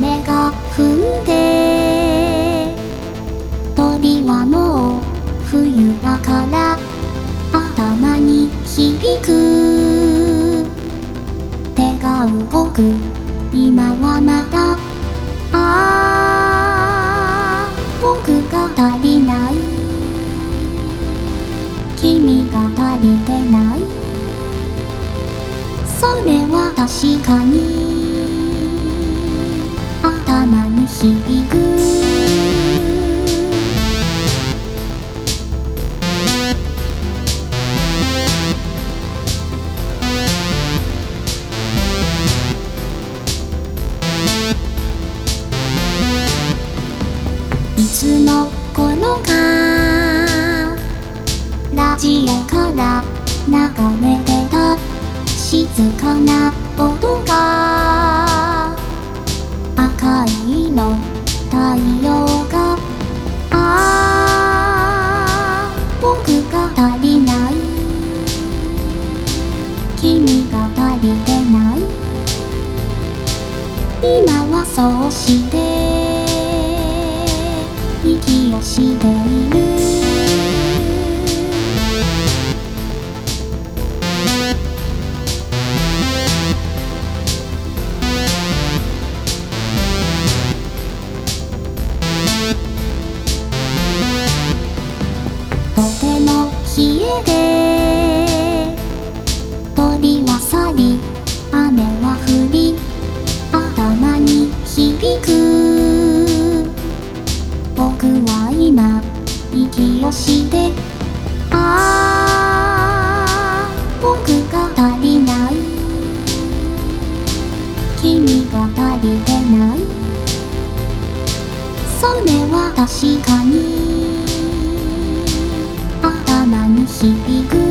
踏んで鳥はもう冬だから頭に響く。手が動く。今はまだああ僕が足りない。君が足りてない。それは確かに。響くいつの頃かラジオから流れてた静かな音が。の太陽がああ僕が足りない。君が足りてない。今はそうして息をして。冷えて鳥は去り雨は降り頭に響く。僕は今息をしてああ僕が足りない。君が足りてない。それは確かに。響く